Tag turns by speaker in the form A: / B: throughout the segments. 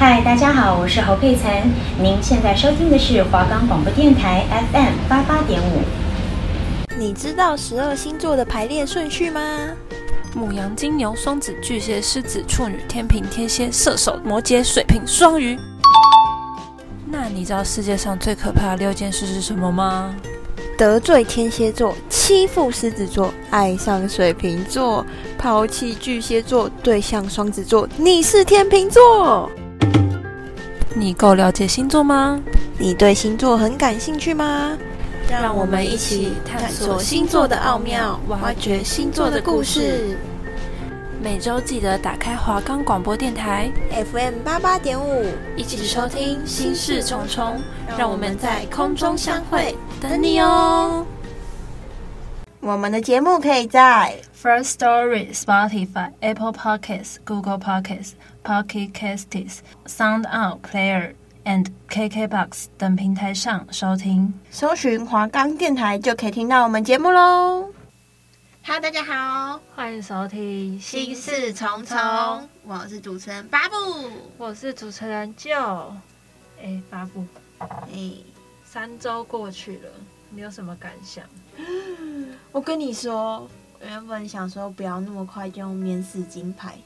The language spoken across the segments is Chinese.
A: 嗨，大家好，我是侯佩岑。您现在收听的是华冈广播电台 FM 八八点五。
B: 你知道十二星座的排列顺序吗？
C: 母羊、金牛、双子、巨蟹、狮子、处女、天秤、天蝎、射手、摩羯、水瓶、双鱼。那你知道世界上最可怕的六件事是什么吗？
B: 得罪天蝎座，欺负狮子座，爱上水瓶座，抛弃巨蟹座，对象双子座，你是天秤座。
C: 你够了解星座吗？
B: 你对星座很感兴趣吗？
C: 让我们一起探索星座的奥妙，挖掘星座的故事。每周记得打开华冈广播电台
B: FM 八八点五，
C: 一起收听心事重重。让我们在空中相会，等你哦。
B: 我们的节目可以在
C: First Story、Spotify、Apple Podcasts、Google Podcasts、Pocket Casts、Sound On Player and KKBox 等平台上收听。
B: 搜寻华冈电台就可以听到我们节目喽。Hello，大家好，
C: 欢迎收听
B: 心事重重。我是主持人巴布，
C: 我是主持人 Joe。哎，巴布，
B: 哎，
C: 三周过去了，你有什么感想？
B: 我跟你说，我原本想说不要那么快就用免死金牌，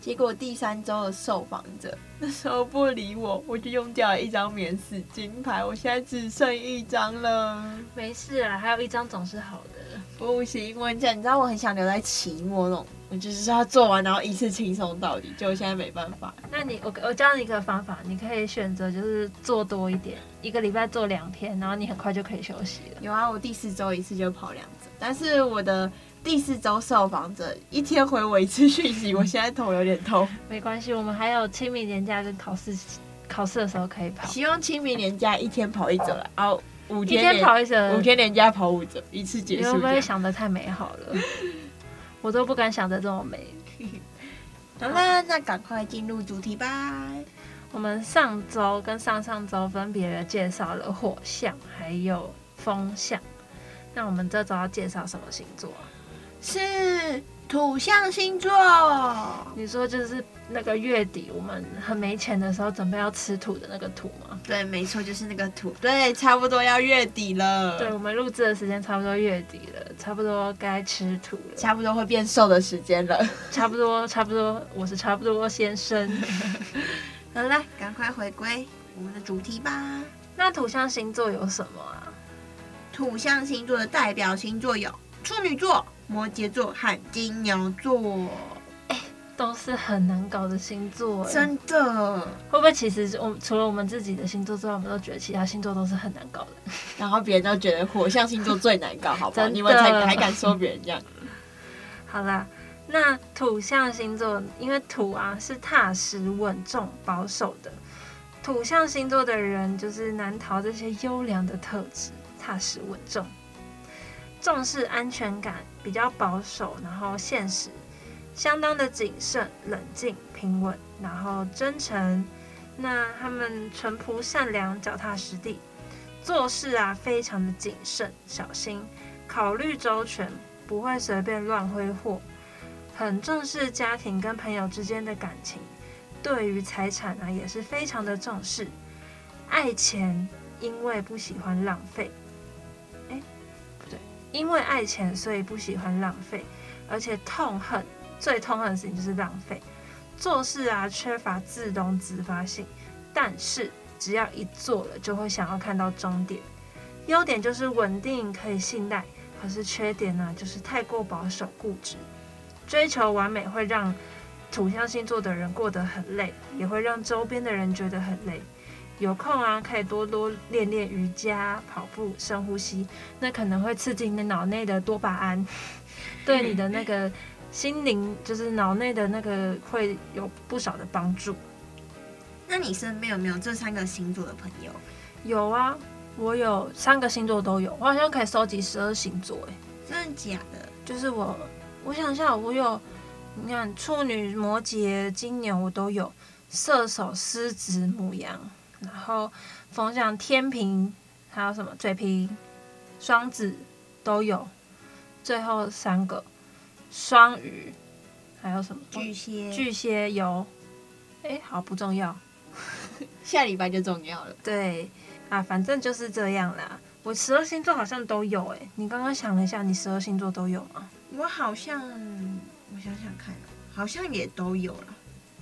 B: 结果第三周的受访者那时候不理我，我就用掉了一张免死金牌，我现在只剩一张了。
C: 没事啊，还有一张总是好的。
B: 不行，因为这样你知道我很想留在期末那种，我就是说要做完然后一次轻松到底，就现在没办法。
C: 那你我我教你一个方法，你可以选择就是做多一点，一个礼拜做两天，然后你很快就可以休息了。
B: 有啊，我第四周一次就跑两次，但是我的第四周受访者一天回我一次讯息，我现在头有点痛。
C: 没关系，我们还有清明年假跟考试考试的时候可以跑。
B: 希望清明年假一天跑一折了，然后。五天，
C: 天跑一折，
B: 五天年假跑五折，一次结束。你会
C: 不会想得太美好了？我都不敢想得这么美。
B: 好了，那赶快进入主题吧。
C: 我们上周跟上上周分别介绍了火象还有风象，那我们这周要介绍什么星座？
B: 是。土象星座，
C: 你说就是那个月底我们很没钱的时候，准备要吃土的那个土吗？
B: 对，没错，就是那个土。对，差不多要月底了。
C: 对，我们录制的时间差不多月底了，差不多该吃土了，
B: 差不多会变瘦的时间了。
C: 差不多，差不多，我是差不多先生。
B: 好了，赶快回归我们的主题吧。
C: 那土象星座有什么啊？
B: 土象星座的代表星座有处女座。摩羯座和金牛座，
C: 哎，都是很难搞的星座，
B: 真的。
C: 会不会其实我除了我们自己的星座之外，我们都觉得其他星座都是很难搞的？
B: 然后别人都觉得火象星座最难搞，好不好？你们才还敢说别人这样？
C: 好啦，那土象星座，因为土啊是踏实、稳重、保守的，土象星座的人就是难逃这些优良的特质，踏实稳重。重视安全感，比较保守，然后现实，相当的谨慎、冷静、平稳，然后真诚。那他们淳朴、善良、脚踏实地，做事啊非常的谨慎、小心，考虑周全，不会随便乱挥霍，很重视家庭跟朋友之间的感情，对于财产呢也是非常的重视，爱钱，因为不喜欢浪费。哎，不对因为爱钱，所以不喜欢浪费，而且痛恨，最痛恨的事情就是浪费。做事啊，缺乏自动自发性，但是只要一做了，就会想要看到终点。优点就是稳定，可以信赖，可是缺点呢，就是太过保守固执，追求完美会让土象星座的人过得很累，也会让周边的人觉得很累。有空啊，可以多多练练瑜伽、跑步、深呼吸，那可能会刺激你的脑内的多巴胺，对你的那个心灵，就是脑内的那个会有不少的帮助。
B: 那你身边有没有这三个星座的朋友？
C: 有啊，我有三个星座都有，我好像可以收集十二星座，哎，
B: 真的假的？
C: 就是我，我想一下，我有，你看处女、摩羯、金牛我都有，射手、狮子、母羊。然后风象天平，还有什么水瓶、双子都有，最后三个双鱼，还有什么
B: 巨蟹？
C: 巨蟹有，哎，好不重要。
B: 下礼拜就重要了。
C: 对啊，反正就是这样啦。我十二星座好像都有诶、欸，你刚刚想了一下，你十二星座都有吗？
B: 我好像，我想想看，好像也都有了。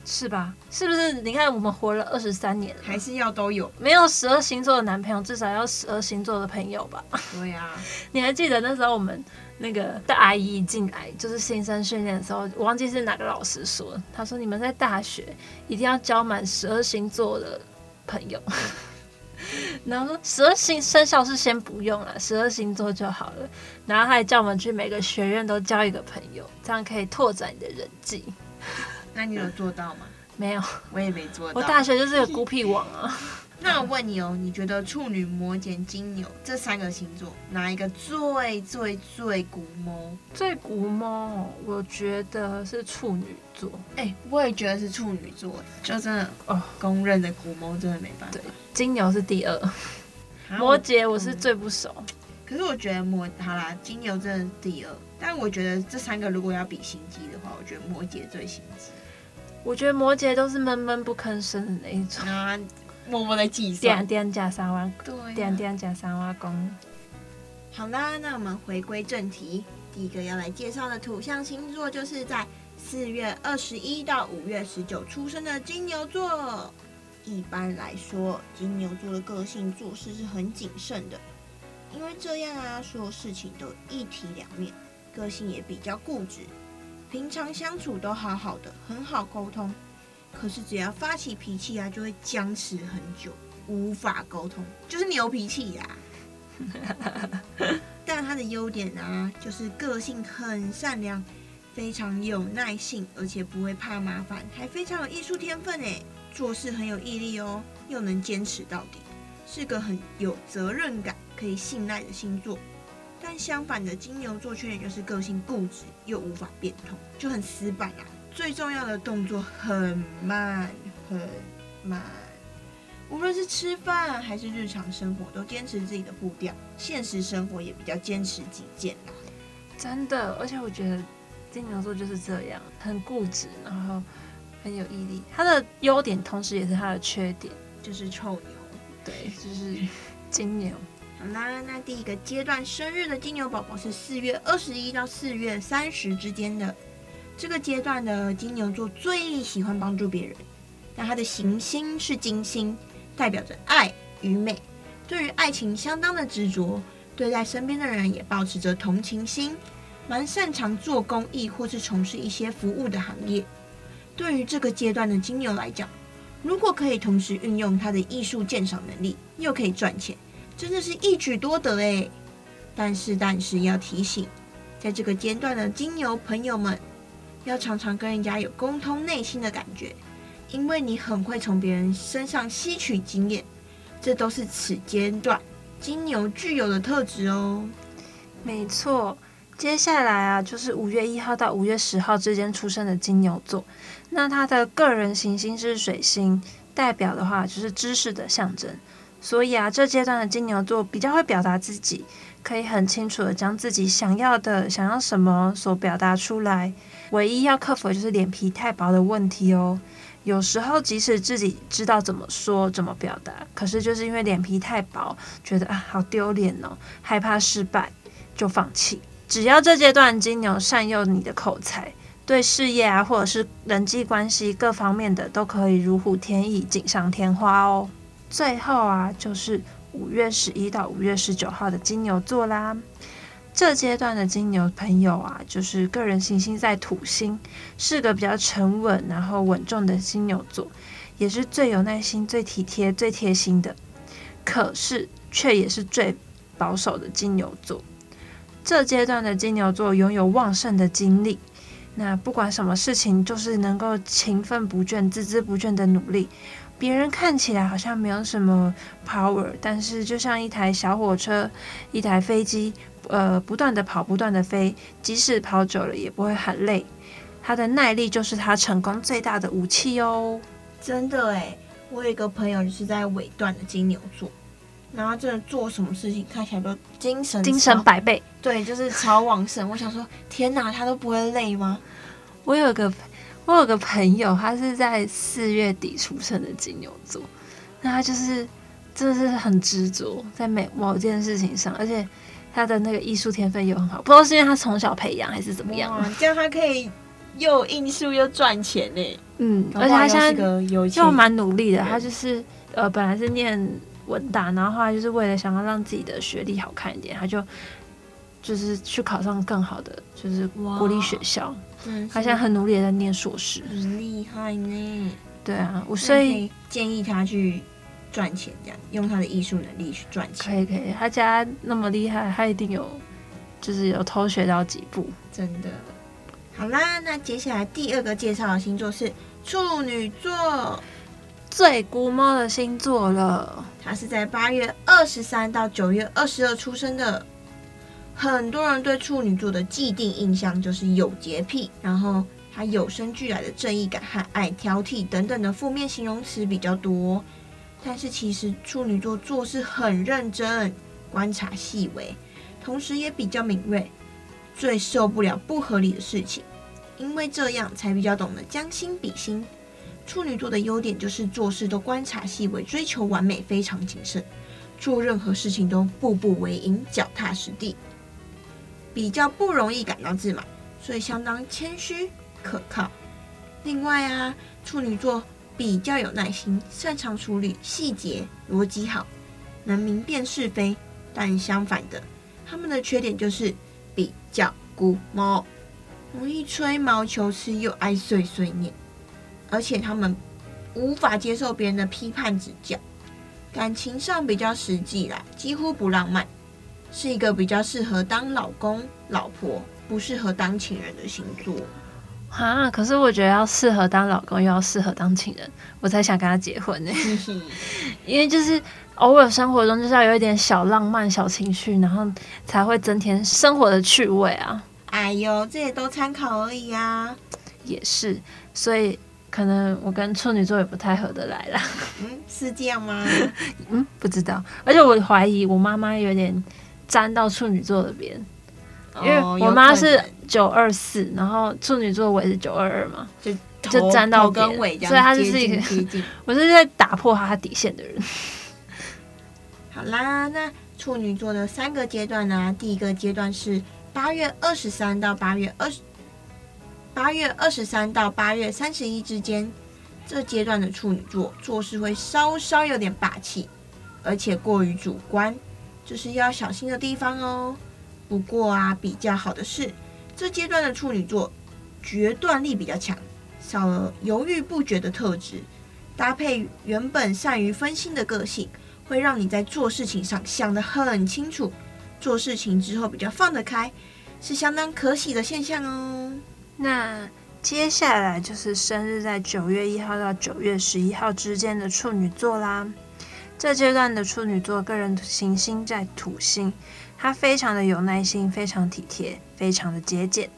C: 是吧？是不是？你看，我们活了二十三年了，
B: 还是要都有。
C: 没有十二星座的男朋友，至少要十二星座的朋友吧？
B: 对呀、啊。
C: 你还记得那时候我们那个大阿姨一进来就是新生训练的时候，我忘记是哪个老师说，他说你们在大学一定要交满十二星座的朋友。然后说十二星生肖是先不用了，十二星座就好了。然后他还叫我们去每个学院都交一个朋友，这样可以拓展你的人际。
B: 那你有做到吗？
C: 没有，
B: 我也没做到。
C: 我大学就是个孤僻王啊。
B: 那我问你哦，你觉得处女、摩羯、金牛这三个星座哪一个最最最古猫？
C: 最古猫，我觉得是处女座。
B: 哎、欸，我也觉得是处女座，就真的哦，公认的古猫真的没办法。
C: 对，金牛是第二，摩羯我是最不熟。
B: 嗯、可是我觉得摩好啦，金牛真的是第二，但我觉得这三个如果要比心机的话，我觉得摩羯最心机。
C: 我觉得摩羯都是闷闷不吭声的那一种，
B: 啊，默默的计算，
C: 点点加三万，
B: 对、啊，
C: 点点加三万公。
B: 好啦，那我们回归正题，第一个要来介绍的土象星座就是在四月二十一到五月十九出生的金牛座。一般来说，金牛座的个性做事是很谨慎的，因为这样啊，所有事情都一体两面，个性也比较固执。平常相处都好好的，很好沟通，可是只要发起脾气啊，就会僵持很久，无法沟通，就是牛脾气呀、啊。但他的优点啊，就是个性很善良，非常有耐性，而且不会怕麻烦，还非常有艺术天分诶，做事很有毅力哦，又能坚持到底，是个很有责任感、可以信赖的星座。但相反的，金牛座缺点就是个性固执又无法变通，就很死板啊。最重要的动作很慢很慢，无论是吃饭还是日常生活，都坚持自己的步调。现实生活也比较坚持己见啦。
C: 真的，而且我觉得金牛座就是这样，很固执，然后很有毅力。他的优点同时也是他的缺点，
B: 就是臭牛。
C: 对，就是金牛。
B: 好啦，那第一个阶段生日的金牛宝宝是四月二十一到四月三十之间的。这个阶段的金牛座最喜欢帮助别人，那他的行星是金星，代表着爱与美，对于爱情相当的执着，对待身边的人也保持着同情心，蛮擅长做公益或是从事一些服务的行业。对于这个阶段的金牛来讲，如果可以同时运用他的艺术鉴赏能力，又可以赚钱。真的是一举多得诶，但是但是要提醒，在这个阶段的金牛朋友们，要常常跟人家有沟通内心的感觉，因为你很会从别人身上吸取经验，这都是此阶段金牛具有的特质哦。
C: 没错，接下来啊，就是五月一号到五月十号之间出生的金牛座，那他的个人行星是水星，代表的话就是知识的象征。所以啊，这阶段的金牛座比较会表达自己，可以很清楚的将自己想要的、想要什么所表达出来。唯一要克服的就是脸皮太薄的问题哦。有时候即使自己知道怎么说、怎么表达，可是就是因为脸皮太薄，觉得啊好丢脸哦，害怕失败就放弃。只要这阶段金牛善用你的口才，对事业啊或者是人际关系各方面的都可以如虎添翼、锦上添花哦。最后啊，就是五月十一到五月十九号的金牛座啦。这阶段的金牛朋友啊，就是个人行星在土星，是个比较沉稳然后稳重的金牛座，也是最有耐心、最体贴、最贴心的。可是却也是最保守的金牛座。这阶段的金牛座拥有旺盛的精力，那不管什么事情，就是能够勤奋不倦、孜孜不倦的努力。别人看起来好像没有什么 power，但是就像一台小火车、一台飞机，呃，不断的跑，不断的飞，即使跑久了也不会很累。他的耐力就是他成功最大的武器哦。
B: 真的诶，我有一个朋友就是在尾段的金牛座，然后真的做什么事情看起来都精神
C: 精神百倍，
B: 对，就是超旺盛。我想说，天哪，他都不会累吗？
C: 我有个。我有个朋友，他是在四月底出生的金牛座，那他就是真的是很执着在每某件事情上，而且他的那个艺术天分又很好，不知道是因为他从小培养还是怎么样，
B: 这样他可以又艺术又赚钱呢。
C: 嗯，而且他现在又蛮努力的，他就是呃本来是念文大，然后后来就是为了想要让自己的学历好看一点，他就就是去考上更好的就是国立学校。嗯，他现在很努力的在念硕士，
B: 很厉害呢。
C: 对啊，我所以
B: 建议他去赚钱，这样用他的艺术能力去赚钱。
C: 可以可以，他家那么厉害，他一定有就是有偷学到几步，
B: 真的。好啦，那接下来第二个介绍的星座是处女座，
C: 最估摸的星座了。
B: 他是在八月二十三到九月二十二出生的。很多人对处女座的既定印象就是有洁癖，然后他有生俱来的正义感和爱挑剔等等的负面形容词比较多。但是其实处女座做事很认真，观察细微，同时也比较敏锐，最受不了不合理的事情，因为这样才比较懂得将心比心。处女座的优点就是做事都观察细微，追求完美，非常谨慎，做任何事情都步步为营，脚踏实地。比较不容易感到自满，所以相当谦虚可靠。另外啊，处女座比较有耐心，擅长处理细节，逻辑好，能明辨是非。但相反的，他们的缺点就是比较孤猫，容易吹毛求疵，又爱碎碎念。而且他们无法接受别人的批判指教，感情上比较实际啦，几乎不浪漫。是一个比较适合当老公、老婆，不适合当情人的星座
C: 啊。可是我觉得要适合当老公，又要适合当情人，我才想跟他结婚呢。因为就是偶尔生活中就是要有一点小浪漫、小情绪，然后才会增添生活的趣味啊。
B: 哎呦，这也都参考而已啊。
C: 也是，所以可能我跟处女座也不太合得来啦。
B: 嗯，是这样吗？
C: 嗯，不知道。而且我怀疑我妈妈有点。沾到处女座的边，因为我妈是九二四，然后处女座我也是九二二嘛，就就沾到尾，所以她就是一个，我是在打破她底线的人。
B: 好啦，那处女座的三个阶段呢？第一个阶段是八月二十三到八月二十，八月二十三到八月三十一之间，这阶段的处女座做事会稍稍有点霸气，而且过于主观。这是要小心的地方哦。不过啊，比较好的是，这阶段的处女座决断力比较强，少了犹豫不决的特质，搭配原本善于分心的个性，会让你在做事情上想得很清楚，做事情之后比较放得开，是相当可喜的现象哦。
C: 那接下来就是生日在九月一号到九月十一号之间的处女座啦。这阶段的处女座个人行星在土星，他非常的有耐心，非常体贴，非常的节俭。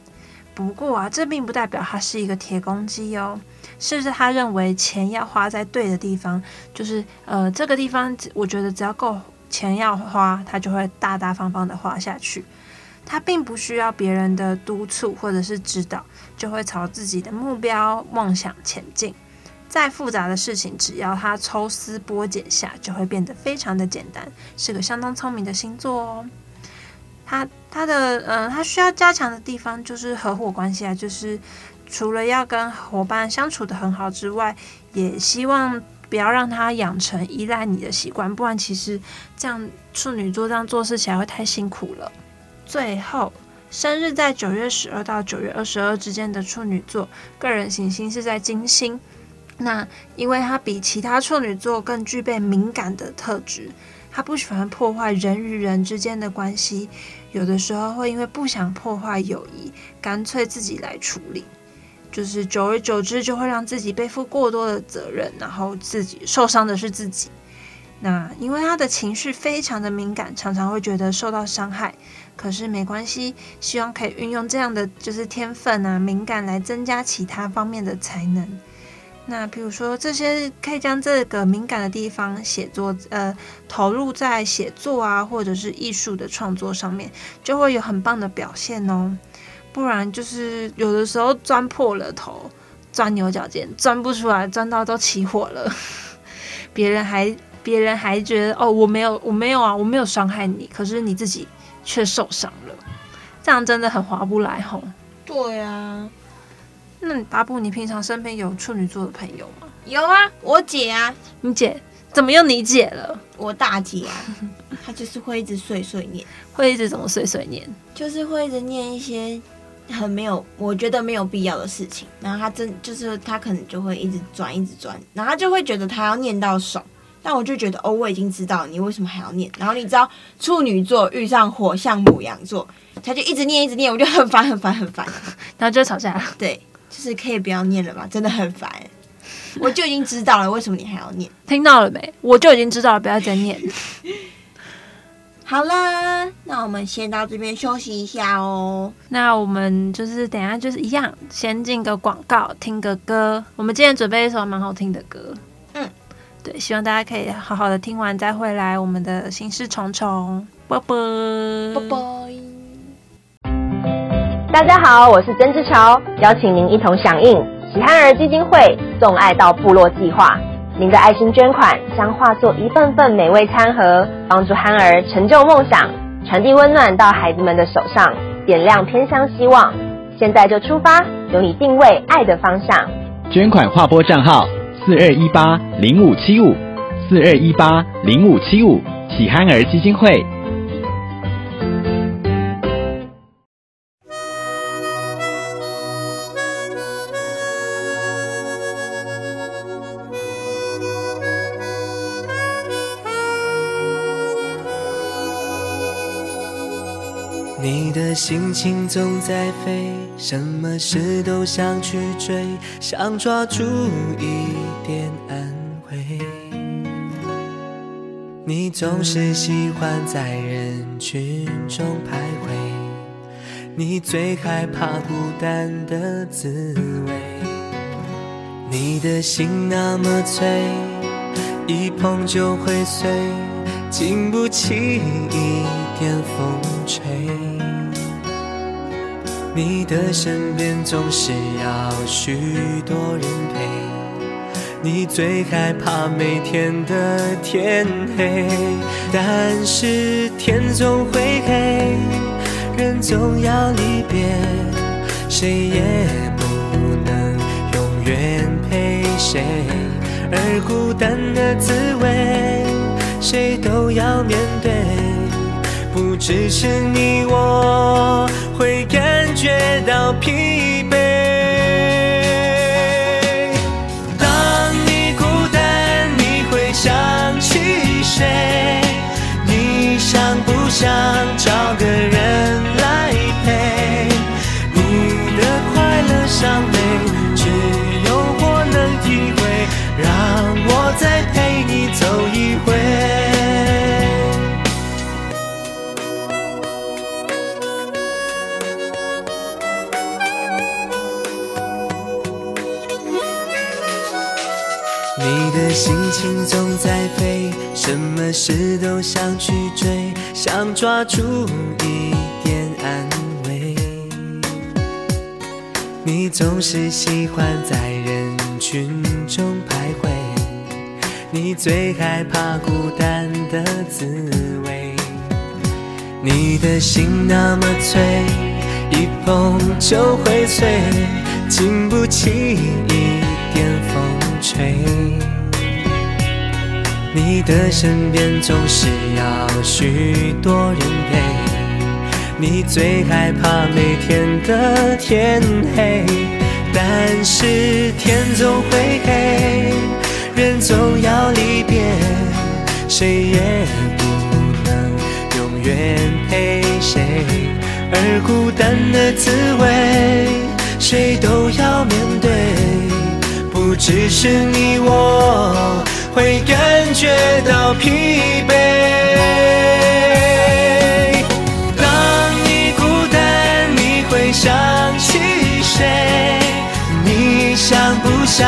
C: 不过啊，这并不代表他是一个铁公鸡哦。甚至他认为钱要花在对的地方，就是呃这个地方，我觉得只要够钱要花，他就会大大方方的花下去。他并不需要别人的督促或者是指导，就会朝自己的目标梦想前进。再复杂的事情，只要他抽丝剥茧下，就会变得非常的简单，是个相当聪明的星座哦。他他的嗯、呃，他需要加强的地方就是合伙关系啊，就是除了要跟伙伴相处得很好之外，也希望不要让他养成依赖你的习惯，不然其实这样处女座这样做事起来会太辛苦了。最后，生日在九月十二到九月二十二之间的处女座，个人行星是在金星。那因为他比其他处女座更具备敏感的特质，他不喜欢破坏人与人之间的关系，有的时候会因为不想破坏友谊，干脆自己来处理，就是久而久之就会让自己背负过多的责任，然后自己受伤的是自己。那因为他的情绪非常的敏感，常常会觉得受到伤害，可是没关系，希望可以运用这样的就是天分啊，敏感来增加其他方面的才能。那比如说，这些可以将这个敏感的地方写作，呃，投入在写作啊，或者是艺术的创作上面，就会有很棒的表现哦。不然就是有的时候钻破了头，钻牛角尖，钻不出来，钻到都起火了。别人还别人还觉得哦，我没有我没有啊，我没有伤害你，可是你自己却受伤了，这样真的很划不来吼。
B: 对啊，
C: 那你大布，你平常身边有处女座的朋友吗？
B: 有啊，我姐啊，
C: 你姐怎么又你姐了？
B: 我大姐啊，她就是会一直碎碎念，
C: 会一直怎么碎碎念？
B: 就是会一直念一些。很没有，我觉得没有必要的事情。然后她真就是她可能就会一直转，一直转，然后她就会觉得她要念到爽。但我就觉得哦，我已经知道你为什么还要念。然后你知道处女座遇上火象母羊座，他就一直念，一直念，我就很烦，很烦，很烦，
C: 然后就吵架了。
B: 对，就是可以不要念了吧，真的很烦。我就已经知道了，为什么你还要念？
C: 听到了没？我就已经知道了，不要再念。
B: 好啦，那我们先到这边休息一下哦。
C: 那我们就是等一下就是一样，先进个广告，听个歌。我们今天准备一首蛮好听的歌，
B: 嗯，
C: 对，希望大家可以好好的听完再回来。我们的心事重重，拜拜，
B: 拜拜。
D: 大家好，我是曾之乔，邀请您一同响应喜憨儿基金会送爱到部落计划。您的爱心捐款将化作一份份美味餐盒，帮助憨儿成就梦想，传递温暖到孩子们的手上，点亮偏乡希望。现在就出发，有你定位爱的方向。
E: 捐款划拨账号：四二一八零五七五，四二一八零五七五，喜憨儿基金
F: 会。的心情总在飞，什么事都想去追，想抓住一点安慰。你总是喜欢在人群中徘徊，你最害怕孤单的滋味。你的心那么脆，一碰就会碎，经不起一点风吹。你的身边总是要许多人陪，你最害怕每天的天黑，但是天总会黑，人总要离别，谁也不能永远陪谁，而孤单的滋味，谁都要面对，不只是你我。会感觉到疲惫。当你孤单，你会想起谁？你想不想找个人来陪？你的快乐伤悲，心情总在飞，什么事都想去追，想抓住一点安慰。你总是喜欢在人群中徘徊，你最害怕孤单的滋味。你的心那么脆，一碰就会碎，经不起一点风吹。你的身边总是要许多人陪，你最害怕每天的天黑，但是天总会黑，人总要离别，谁也不能永远陪谁，而孤单的滋味，谁都要面对，不只是你我。会感觉到疲惫。当你孤单，你会想起谁？你想不想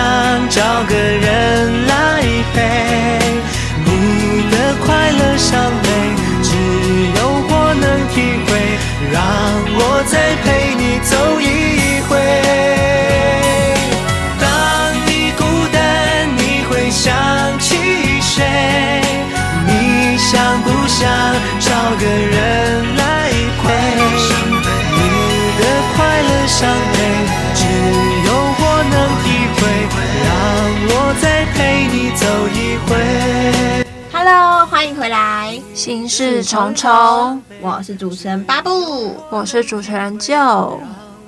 F: 找个人来陪？你的快乐伤悲，只有我能体会。让我再陪你走一个人来陪。你的快乐伤悲，只有我能体会。让我再陪你走一回。
B: Hello，欢迎回来，
C: 心事重重，
B: 我是主持人巴布，
C: 我是主持人 Joe。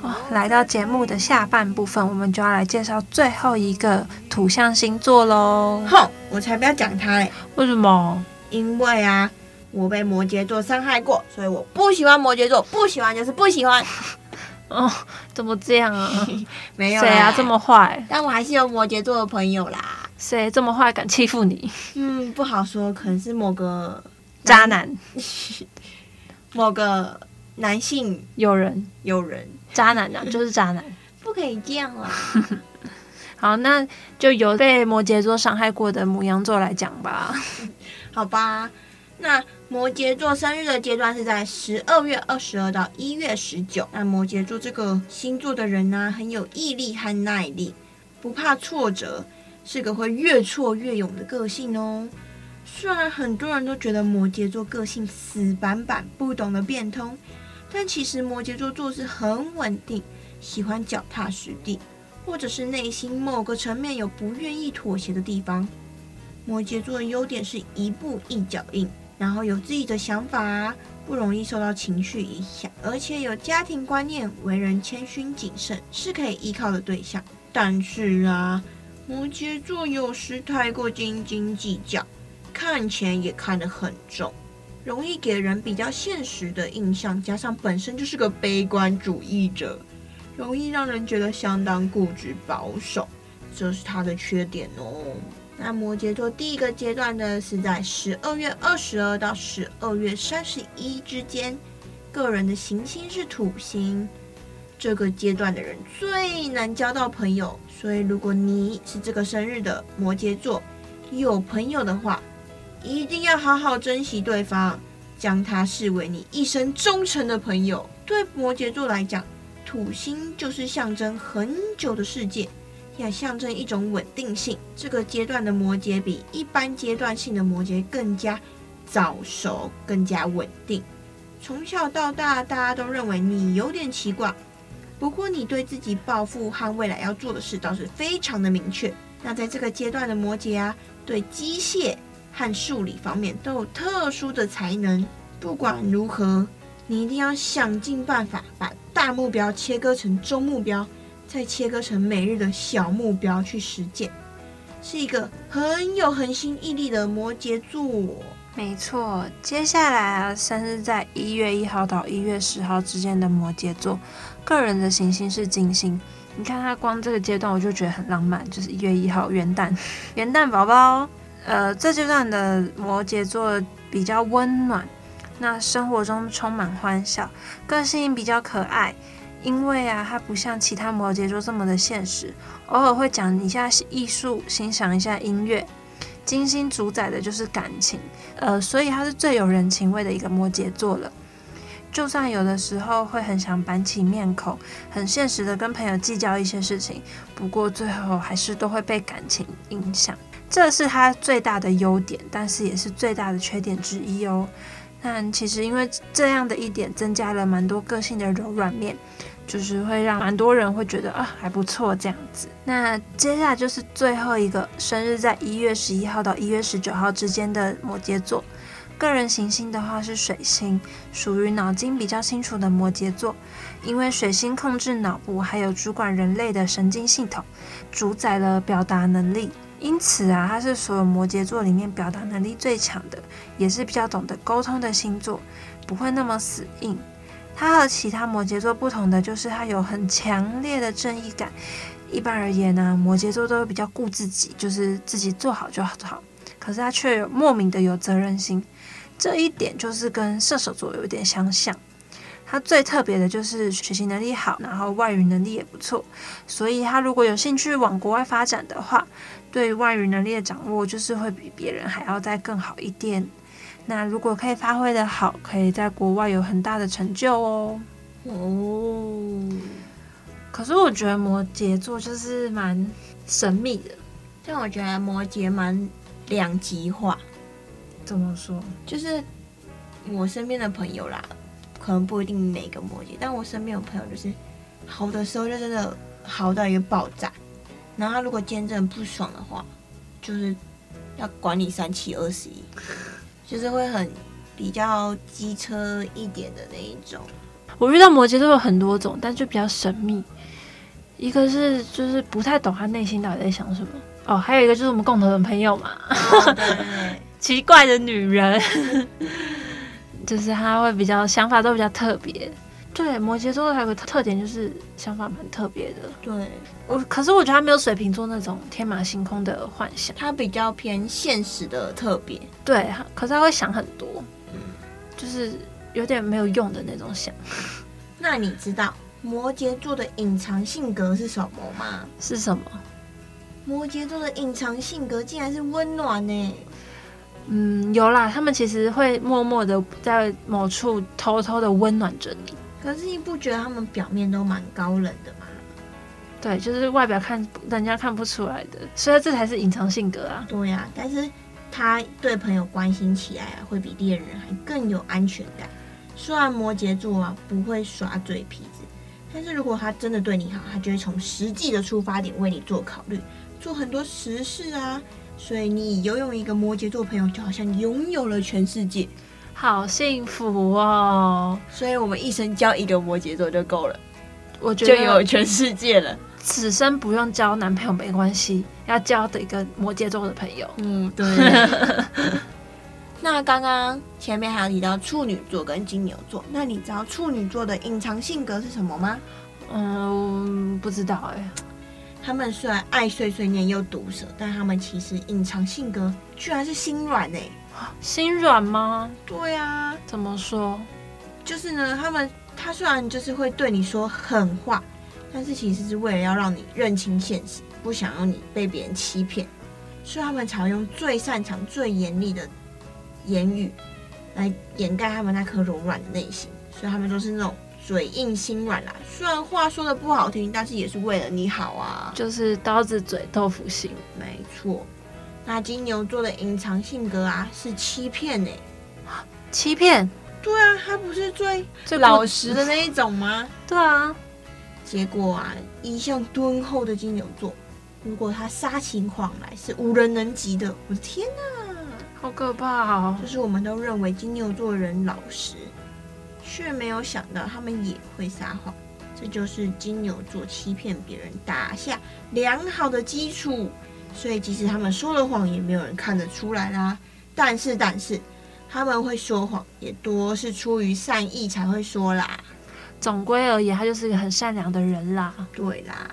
C: 哦，来到节目的下半部分，我们就要来介绍最后一个土象星座喽。
B: 哼，我才不要讲他嘞！
C: 为什么？
B: 因为啊，我被摩羯座伤害过，所以我不喜欢摩羯座，不喜欢就是不喜欢。
C: 哦，怎么这样啊？
B: 没有
C: 谁啊这么坏？
B: 但我还是有摩羯座的朋友啦。
C: 谁这么坏敢欺负你？
B: 嗯，不好说，可能是某个
C: 渣男，
B: 某个男性
C: 有人
B: 有人。
C: 渣男啊，就是渣男，
B: 不可以这样啊！
C: 好，那就由被摩羯座伤害过的母羊座来讲吧。
B: 好吧，那摩羯座生日的阶段是在十二月二十二到一月十九。那摩羯座这个星座的人呢、很有毅力和耐力，不怕挫折，是个会越挫越勇的个性哦。虽然很多人都觉得摩羯座个性死板板，不懂得变通。但其实摩羯座做事很稳定，喜欢脚踏实地，或者是内心某个层面有不愿意妥协的地方。摩羯座的优点是一步一脚印，然后有自己的想法，不容易受到情绪影响，而且有家庭观念，为人谦逊谨慎，是可以依靠的对象。但是啊，摩羯座有时太过斤斤计较，看钱也看得很重。容易给人比较现实的印象，加上本身就是个悲观主义者，容易让人觉得相当固执保守，这是他的缺点哦。那摩羯座第一个阶段呢，是在十二月二十二到十二月三十一之间，个人的行星是土星，这个阶段的人最难交到朋友，所以如果你是这个生日的摩羯座，有朋友的话。一定要好好珍惜对方，将他视为你一生忠诚的朋友。对摩羯座来讲，土星就是象征很久的世界，也象征一种稳定性。这个阶段的摩羯比一般阶段性的摩羯更加早熟，更加稳定。从小到大，大家都认为你有点奇怪，不过你对自己抱负和未来要做的事倒是非常的明确。那在这个阶段的摩羯啊，对机械。和数理方面都有特殊的才能。不管如何，你一定要想尽办法把大目标切割成中目标，再切割成每日的小目标去实践。是一个很有恒心毅力的摩羯座。
C: 没错，接下来啊，生日在一月一号到一月十号之间的摩羯座，个人的行星是金星。你看他光这个阶段，我就觉得很浪漫，就是一月一号元旦，元旦宝宝。呃，这阶段的摩羯座比较温暖，那生活中充满欢笑，个性比较可爱。因为啊，他不像其他摩羯座这么的现实，偶尔会讲一下艺术，欣赏一下音乐。金星主宰的就是感情，呃，所以他是最有人情味的一个摩羯座了。就算有的时候会很想板起面孔，很现实的跟朋友计较一些事情，不过最后还是都会被感情影响。这是他最大的优点，但是也是最大的缺点之一哦。但其实因为这样的一点，增加了蛮多个性的柔软面，就是会让蛮多人会觉得啊还不错这样子。那接下来就是最后一个生日在一月十一号到一月十九号之间的摩羯座，个人行星的话是水星，属于脑筋比较清楚的摩羯座，因为水星控制脑部，还有主管人类的神经系统，主宰了表达能力。因此啊，它是所有摩羯座里面表达能力最强的，也是比较懂得沟通的星座，不会那么死硬。他和其他摩羯座不同的就是他有很强烈的正义感。一般而言呢、摩羯座都比较顾自己，就是自己做好就好。可是他却莫名的有责任心，这一点就是跟射手座有点相像。他最特别的就是学习能力好，然后外语能力也不错。所以他如果有兴趣往国外发展的话，对外语能力的掌握，就是会比别人还要再更好一点。那如果可以发挥的好，可以在国外有很大的成就哦。哦。可是我觉得摩羯座就是蛮神秘的，
B: 但我觉得摩羯蛮两极化。
C: 怎么说？
B: 就是我身边的朋友啦，可能不一定每个摩羯，但我身边有朋友就是好的时候就真的好到一个爆炸，然后他如果今天真的不爽的话，就是要管你三七二十一，就是会很比较机车一点的那一种。
C: 我遇到摩羯都有很多种，但就比较神秘。一个是就是不太懂他内心到底在想什么哦，还有一个就是我们共同的朋友嘛，奇怪的女人，就是他会比较想法都比较特别。对，摩羯座还有个特点就是想法蛮特别的。
B: 对，
C: 我可是我觉得他没有水瓶座那种天马行空的幻想，
B: 他比较偏现实的特别。
C: 对，可是他会想很多，嗯，就是有点没有用的那种想。
B: 那你知道摩羯座的隐藏性格是什么吗？
C: 是什么？
B: 摩羯座的隐藏性格竟然是温暖呢。
C: 嗯，有啦，他们其实会默默的在某处偷偷的温暖着你。
B: 可是你不觉得他们表面都蛮高冷的吗？
C: 对，就是外表看人家看不出来的，所以这才是隐藏性格啊。
B: 对呀、啊，但是他对朋友关心起来啊，会比恋人还更有安全感。虽然摩羯座啊不会耍嘴皮子，但是如果他真的对你好，他就会从实际的出发点为你做考虑，做很多实事啊。所以你拥有一个摩羯座朋友，就好像拥有了全世界。
C: 好幸福哦！
B: 所以我们一生交一个摩羯座就够了，
C: 我觉得
B: 就有全世界了。
C: 此生不用交男朋友没关系，要交的一个摩羯座的朋友。
B: 嗯，对。那刚刚前面还有提到处女座跟金牛座，那你知道处女座的隐藏性格是什么吗？
C: 嗯，不知道哎。
B: 他们虽然爱碎碎念又毒舌，但他们其实隐藏性格居然是心软哎。
C: 心软吗？
B: 对啊，
C: 怎么说？
B: 就是呢，他们他虽然就是会对你说狠话，但是其实是为了要让你认清现实，不想要你被别人欺骗，所以他们才会用最擅长、最严厉的言语来掩盖他们那颗柔软的内心。所以他们都是那种嘴硬心软啦。虽然话说的不好听，但是也是为了你好啊。
C: 就是刀子嘴豆腐心，
B: 没错。那金牛座的隐藏性格啊，是欺骗呢、欸。
C: 欺骗？
B: 对啊，他不是最最老实的那一种吗？
C: 对啊。
B: 结果啊，一向敦厚的金牛座，如果他撒起谎来，是无人能及的。我的天哪，
C: 好可怕哦！
B: 就是我们都认为金牛座的人老实，却没有想到他们也会撒谎。这就是金牛座欺骗别人打下良好的基础。所以，即使他们说了谎，也没有人看得出来啦。但是，但是他们会说谎，也多是出于善意才会说啦。
C: 总归而言，他就是一个很善良的人啦。
B: 对啦，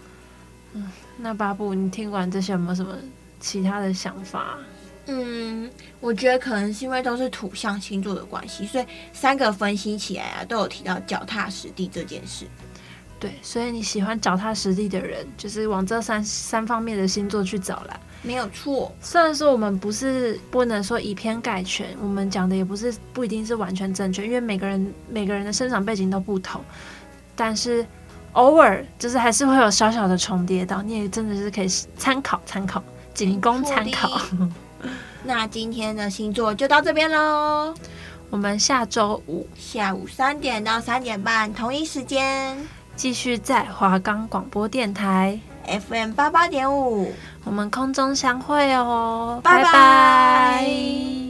C: 嗯，那巴布，你听完这些有没有什么其他的想法？
B: 嗯，我觉得可能是因为都是土象星座的关系，所以三个分析起来啊，都有提到脚踏实地这件事。
C: 对，所以你喜欢脚踏实地的人，就是往这三三方面的星座去找啦，
B: 没有错。
C: 虽然说我们不是不能说以偏概全，我们讲的也不是不一定是完全正确，因为每个人每个人的生长背景都不同，但是偶尔就是还是会有小小的重叠到，你也真的是可以参考参考，仅供参考。
B: 那今天的星座就到这边喽，
C: 我们下周五
B: 下午三点到三点半同一时间。
C: 继续在华冈广播电台
B: FM 八八点五，
C: 我们空中相会哦，
B: 拜拜。
C: 拜拜。